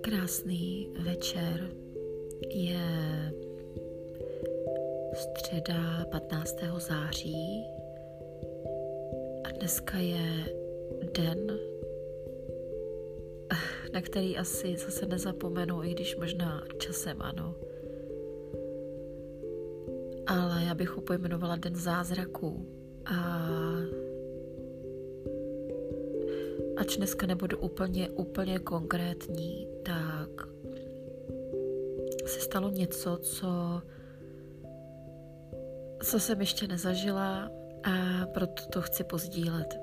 Krásný večer. Je středa 15. září a dneska je den, na který asi zase nezapomenu, i když možná časem ano. Ale já bych ho pojmenovala Den zázraků. A ač dneska nebudu úplně, úplně konkrétní, tak se stalo něco, co, co jsem ještě nezažila a proto to chci pozdílet.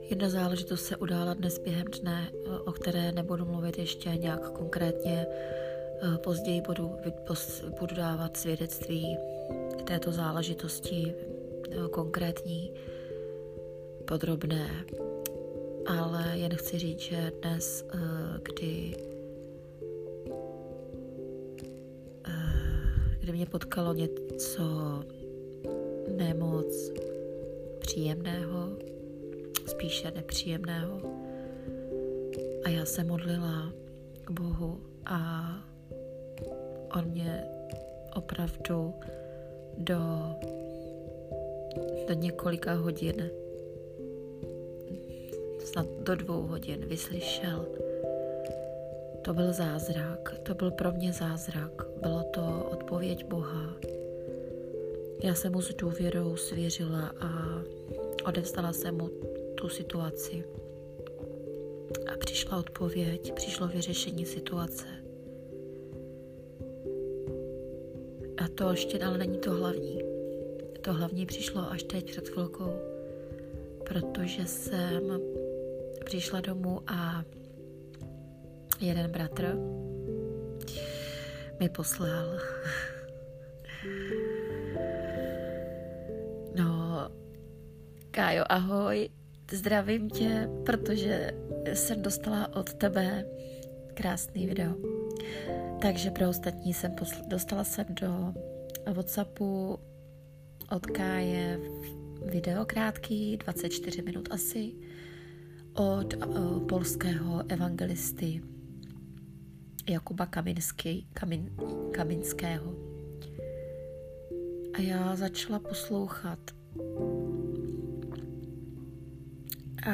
Jedna záležitost se udála dnes během dne, o které nebudu mluvit ještě nějak konkrétně. Později budu, budu dávat svědectví této záležitosti konkrétní podrobné, ale jen chci říct, že dnes, eh, kdy, eh, kdy mě potkalo něco nemoc příjemného, spíše nepříjemného, a já se modlila k Bohu a on mě opravdu do, do několika hodin snad do dvou hodin vyslyšel. To byl zázrak, to byl pro mě zázrak, bylo to odpověď Boha. Já jsem mu s důvěrou svěřila a odevzdala jsem mu tu situaci. A přišla odpověď, přišlo vyřešení situace. To ještě ale není to hlavní. To hlavní přišlo až teď před chvilkou, protože jsem přišla domů a jeden bratr mi poslal No, Kájo, ahoj, zdravím tě, protože jsem dostala od tebe krásný video. Takže pro ostatní jsem posl- dostala jsem do Whatsappu od Káje video krátký, 24 minut asi, od uh, polského evangelisty Jakuba Kaminsky, Kamin, Kaminského. A já začala poslouchat. A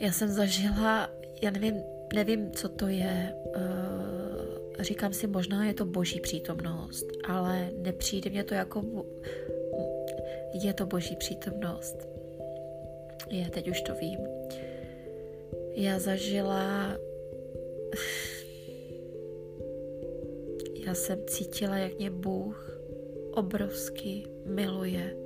já jsem zažila, já nevím, nevím, co to je, uh, říkám si, možná je to boží přítomnost, ale nepřijde mě to jako je to boží přítomnost. Je, teď už to vím. Já zažila... Já jsem cítila, jak mě Bůh obrovsky miluje.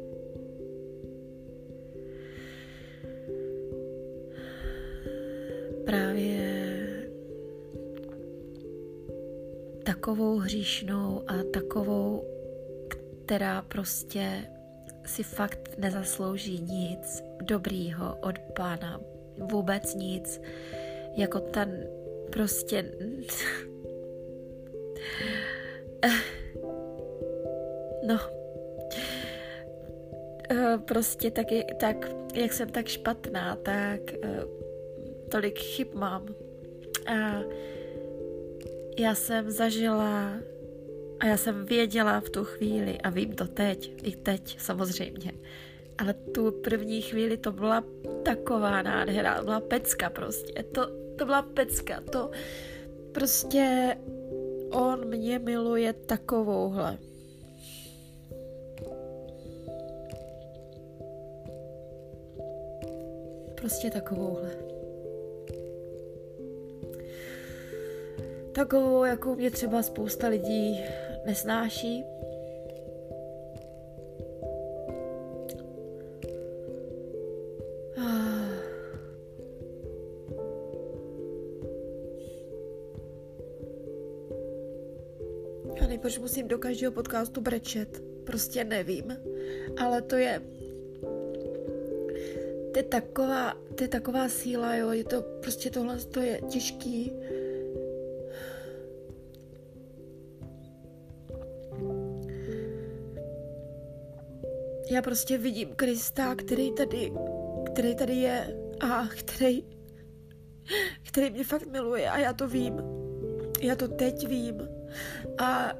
Takovou hříšnou a takovou, která prostě si fakt nezaslouží nic dobrýho od pána, vůbec nic, jako ten prostě no. Eh, prostě taky, tak, jak jsem tak špatná, tak eh, tolik chyb mám. A já jsem zažila a já jsem věděla v tu chvíli, a vím to teď, i teď samozřejmě, ale tu první chvíli to byla taková nádhera, byla pecka prostě, to, to byla pecka, to prostě on mě miluje takovouhle. Prostě takovouhle. Takovou, jakou mě třeba spousta lidí nesnáší. Já nevím, proč musím do každého podcastu brečet. Prostě nevím. Ale to je... To je taková, to je taková síla, jo. Je to prostě tohle, to je těžký já prostě vidím Krista, který tady, který tady je a který, který mě fakt miluje a já to vím. Já to teď vím. A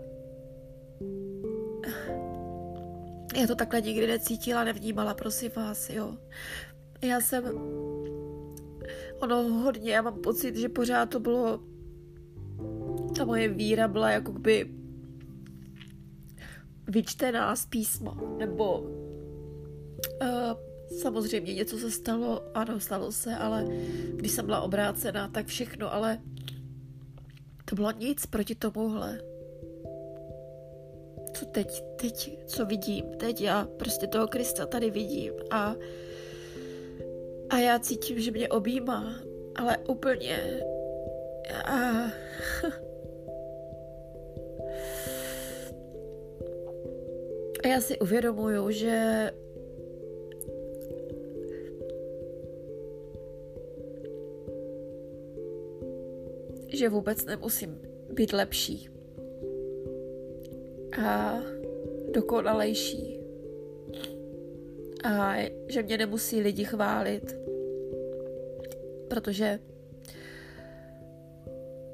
já to takhle nikdy necítila, nevnímala, prosím vás, jo. Já jsem, ono hodně, já mám pocit, že pořád to bylo, ta moje víra byla jako by vyčtená z písma, nebo uh, samozřejmě něco se stalo, ano, stalo se, ale když jsem byla obrácená, tak všechno, ale to bylo nic proti tomuhle. Co teď, teď, co vidím, teď já prostě toho Krista tady vidím a a já cítím, že mě objímá, ale úplně a já si uvědomuju, že že vůbec nemusím být lepší a dokonalejší a že mě nemusí lidi chválit, protože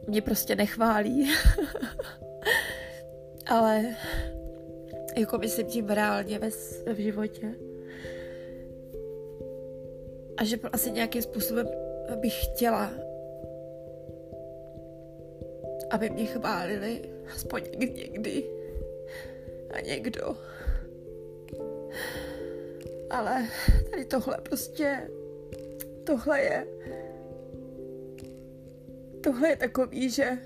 mě prostě nechválí. Ale jako myslím tím reálně ve, v životě. A že asi nějakým způsobem bych chtěla, aby mě chválili, aspoň někdy a někdo. Ale tady tohle prostě, tohle je, tohle je takový, že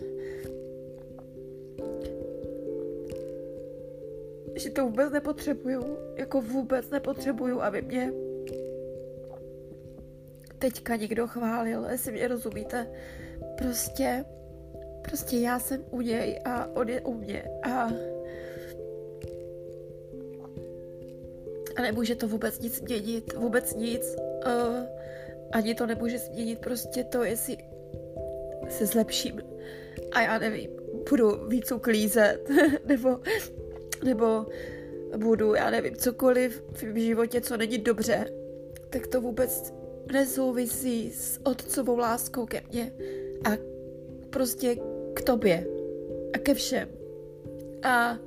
že to vůbec nepotřebuju, jako vůbec nepotřebuju, aby mě teďka někdo chválil, jestli mě rozumíte. Prostě, prostě já jsem u něj a on je u mě a a nemůže to vůbec nic změnit, vůbec nic. Uh, ani to nemůže změnit prostě to, jestli se zlepším a já nevím, budu víc uklízet, nebo nebo budu, já nevím, cokoliv v životě, co není dobře, tak to vůbec nesouvisí s otcovou láskou ke mně a prostě k tobě a ke všem. A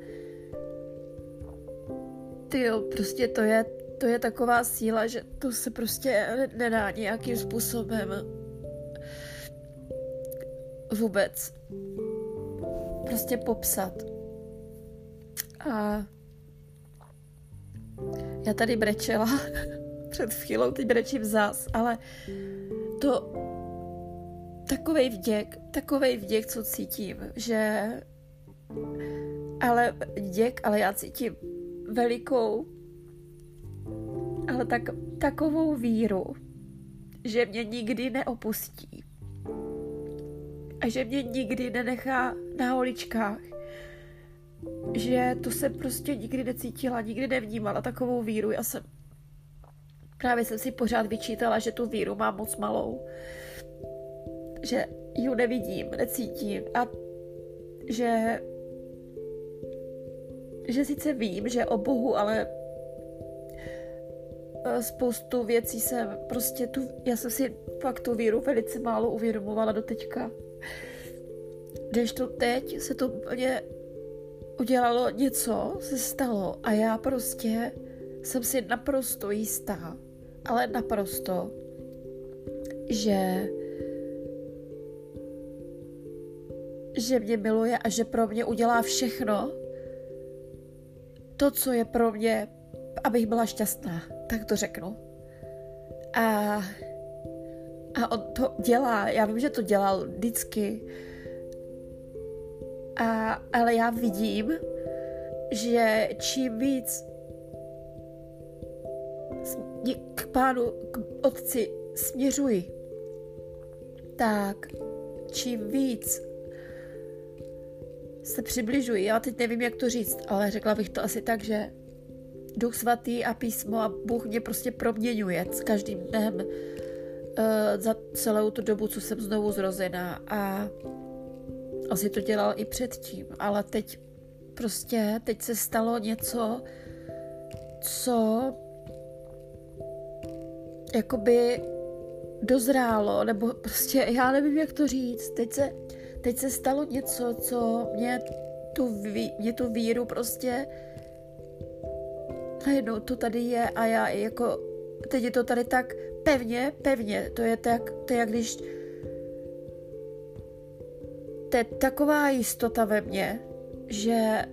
ty prostě to je, to je taková síla, že to se prostě nedá nějakým způsobem vůbec prostě popsat. A já tady brečela před chvílou, teď brečím zás, ale to takovej vděk, takovej vděk, co cítím, že ale vděk, ale já cítím velikou ale tak, takovou víru, že mě nikdy neopustí a že mě nikdy nenechá na holičkách že to se prostě nikdy necítila, nikdy nevnímala takovou víru. Já jsem právě jsem si pořád vyčítala, že tu víru mám moc malou. Že ji nevidím, necítím a že že sice vím, že o Bohu, ale eh, spoustu věcí jsem prostě tu, já jsem si fakt tu víru velice málo uvědomovala do teďka. Když to teď se to úplně udělalo něco, se stalo a já prostě jsem si naprosto jistá, ale naprosto, že že mě miluje a že pro mě udělá všechno, to, co je pro mě, abych byla šťastná, tak to řeknu. A, a on to dělá, já vím, že to dělal vždycky, a, ale já vidím, že čím víc k pánu, k otci směřuji, tak čím víc se přibližuji, já teď nevím, jak to říct, ale řekla bych to asi tak, že Duch svatý a písmo a Bůh mě prostě proměňuje s každým dnem uh, za celou tu dobu, co jsem znovu zrozená. A asi to dělal i předtím, ale teď prostě, teď se stalo něco, co jakoby dozrálo, nebo prostě já nevím, jak to říct. Teď se, teď se stalo něco, co mě tu, mě tu víru prostě najednou to tady je a já jako teď je to tady tak pevně, pevně, to je tak, to je jak když to je taková jistota ve mně, že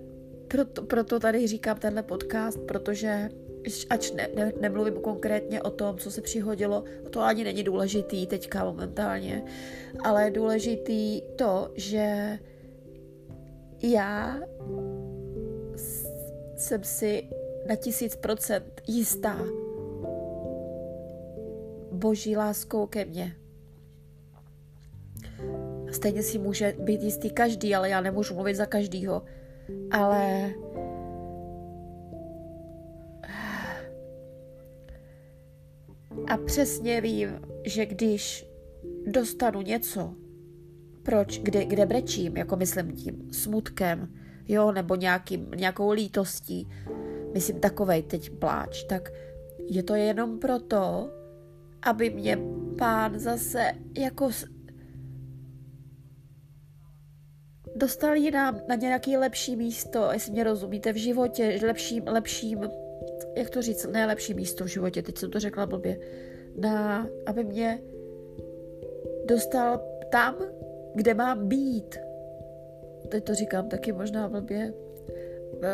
proto, proto tady říkám tenhle podcast, protože ač ne, ne, nemluvím konkrétně o tom, co se přihodilo, to ani není důležitý teďka momentálně, ale je důležitý to, že já jsem si na tisíc procent jistá boží láskou ke mně. Stejně si může být jistý každý, ale já nemůžu mluvit za každýho. Ale a přesně vím, že když dostanu něco, proč, kde, kde brečím, jako myslím tím smutkem, jo, nebo nějakým, nějakou lítostí, myslím takovej teď pláč, tak je to jenom proto, aby mě pán zase jako dostal jinam na nějaké lepší místo, jestli mě rozumíte, v životě, lepším, lepším, jak to říct, ne lepší místo v životě, teď jsem to řekla blbě, na, aby mě dostal tam, kde mám být. Teď to říkám taky možná blbě.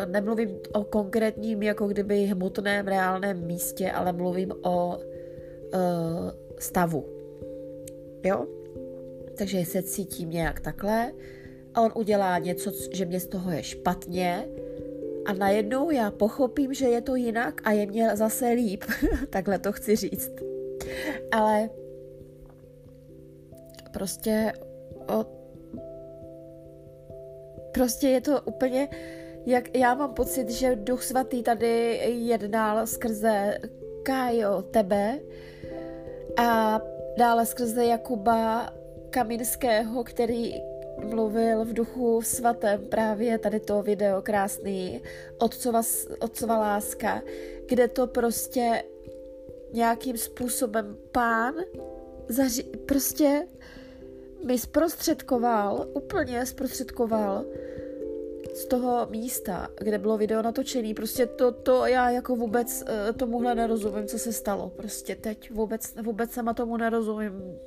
Nemluvím o konkrétním, jako kdyby hmotném, reálném místě, ale mluvím o uh, stavu. Jo? Takže se cítím nějak takhle, a on udělá něco, že mě z toho je špatně a najednou já pochopím, že je to jinak a je mě zase líp. Takhle to chci říct. Ale prostě o, prostě je to úplně, jak já mám pocit, že Duch Svatý tady jednal skrze Kájo, tebe a dále skrze Jakuba Kaminského, který mluvil v duchu svatém právě tady to video krásný Otcova, Otcova láska, kde to prostě nějakým způsobem pán zaři, prostě mi zprostředkoval, úplně zprostředkoval z toho místa, kde bylo video natočené, prostě to, to já jako vůbec eh, tomuhle nerozumím, co se stalo, prostě teď vůbec, vůbec sama tomu nerozumím,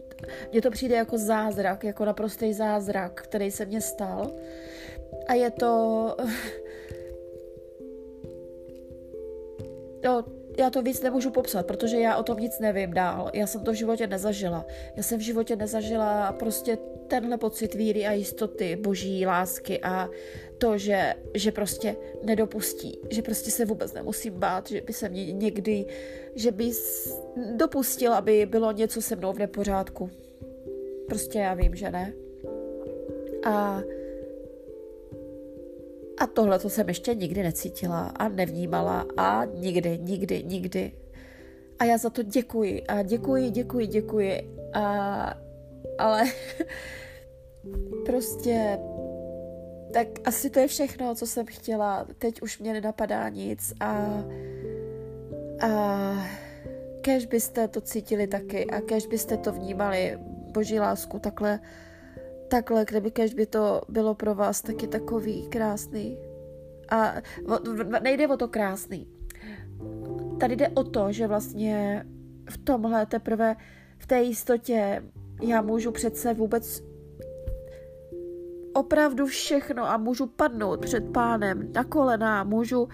mně to přijde jako zázrak, jako naprostý zázrak, který se mně stal. A je to... No, já to víc nemůžu popsat, protože já o tom nic nevím dál. Já jsem to v životě nezažila. Já jsem v životě nezažila prostě tenhle pocit víry a jistoty, boží lásky a to, že, že prostě nedopustí, že prostě se vůbec nemusím bát, že by se mě někdy, že by dopustil, aby bylo něco se mnou v nepořádku. Prostě já vím, že ne. A a tohle to jsem ještě nikdy necítila a nevnímala a nikdy, nikdy, nikdy. A já za to děkuji a děkuji, děkuji, děkuji. A, ale prostě tak asi to je všechno, co jsem chtěla. Teď už mě nenapadá nic a, a kež byste to cítili taky a kež byste to vnímali, boží lásku, takhle, takhle, kdyby by to bylo pro vás taky takový krásný. A nejde o to krásný. Tady jde o to, že vlastně v tomhle teprve, v té jistotě já můžu přece vůbec opravdu všechno a můžu padnout před pánem na kolena, můžu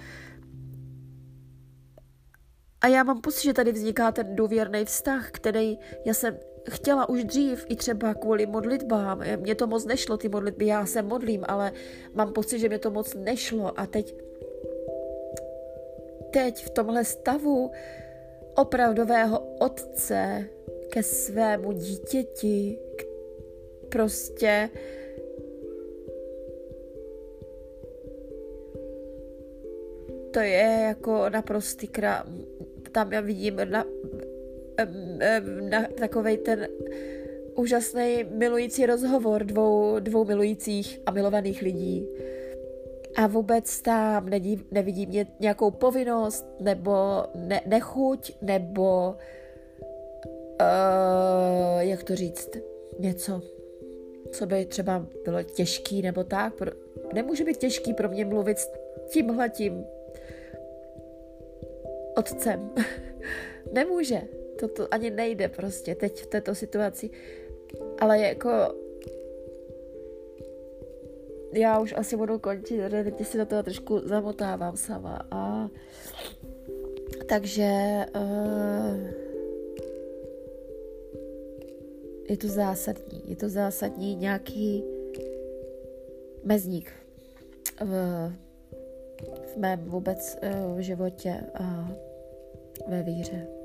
a já mám pocit, že tady vzniká ten důvěrný vztah, který já jsem chtěla už dřív, i třeba kvůli modlitbám. Mně to moc nešlo, ty modlitby, já se modlím, ale mám pocit, že mě to moc nešlo a teď teď v tomhle stavu opravdového otce ke svému dítěti, prostě to je jako naprostý krá... Tam já vidím na, na takovej ten úžasný milující rozhovor dvou, dvou milujících a milovaných lidí. a vůbec tam nedí, nevidím nějakou povinnost nebo ne, nechuť nebo uh, jak to říct, něco, co by třeba bylo těžký nebo tak. Nemůže být těžký pro mě mluvit s tímhletím otcem. Nemůže. To, to ani nejde prostě teď v této situaci. Ale jako já už asi budu končit, teď si do toho trošku zamotávám sama. A takže uh, je to zásadní. Je to zásadní nějaký mezník v, v mém vůbec uh, v životě a ve víře.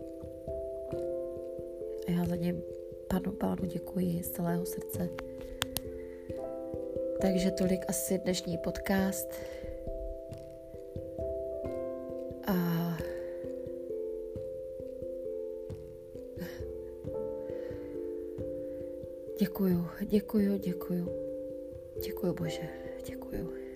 Já za něm panu pánu děkuji z celého srdce. Takže tolik asi dnešní podcast. A děkuju, děkuju, děkuju. Děkuju Bože, děkuju.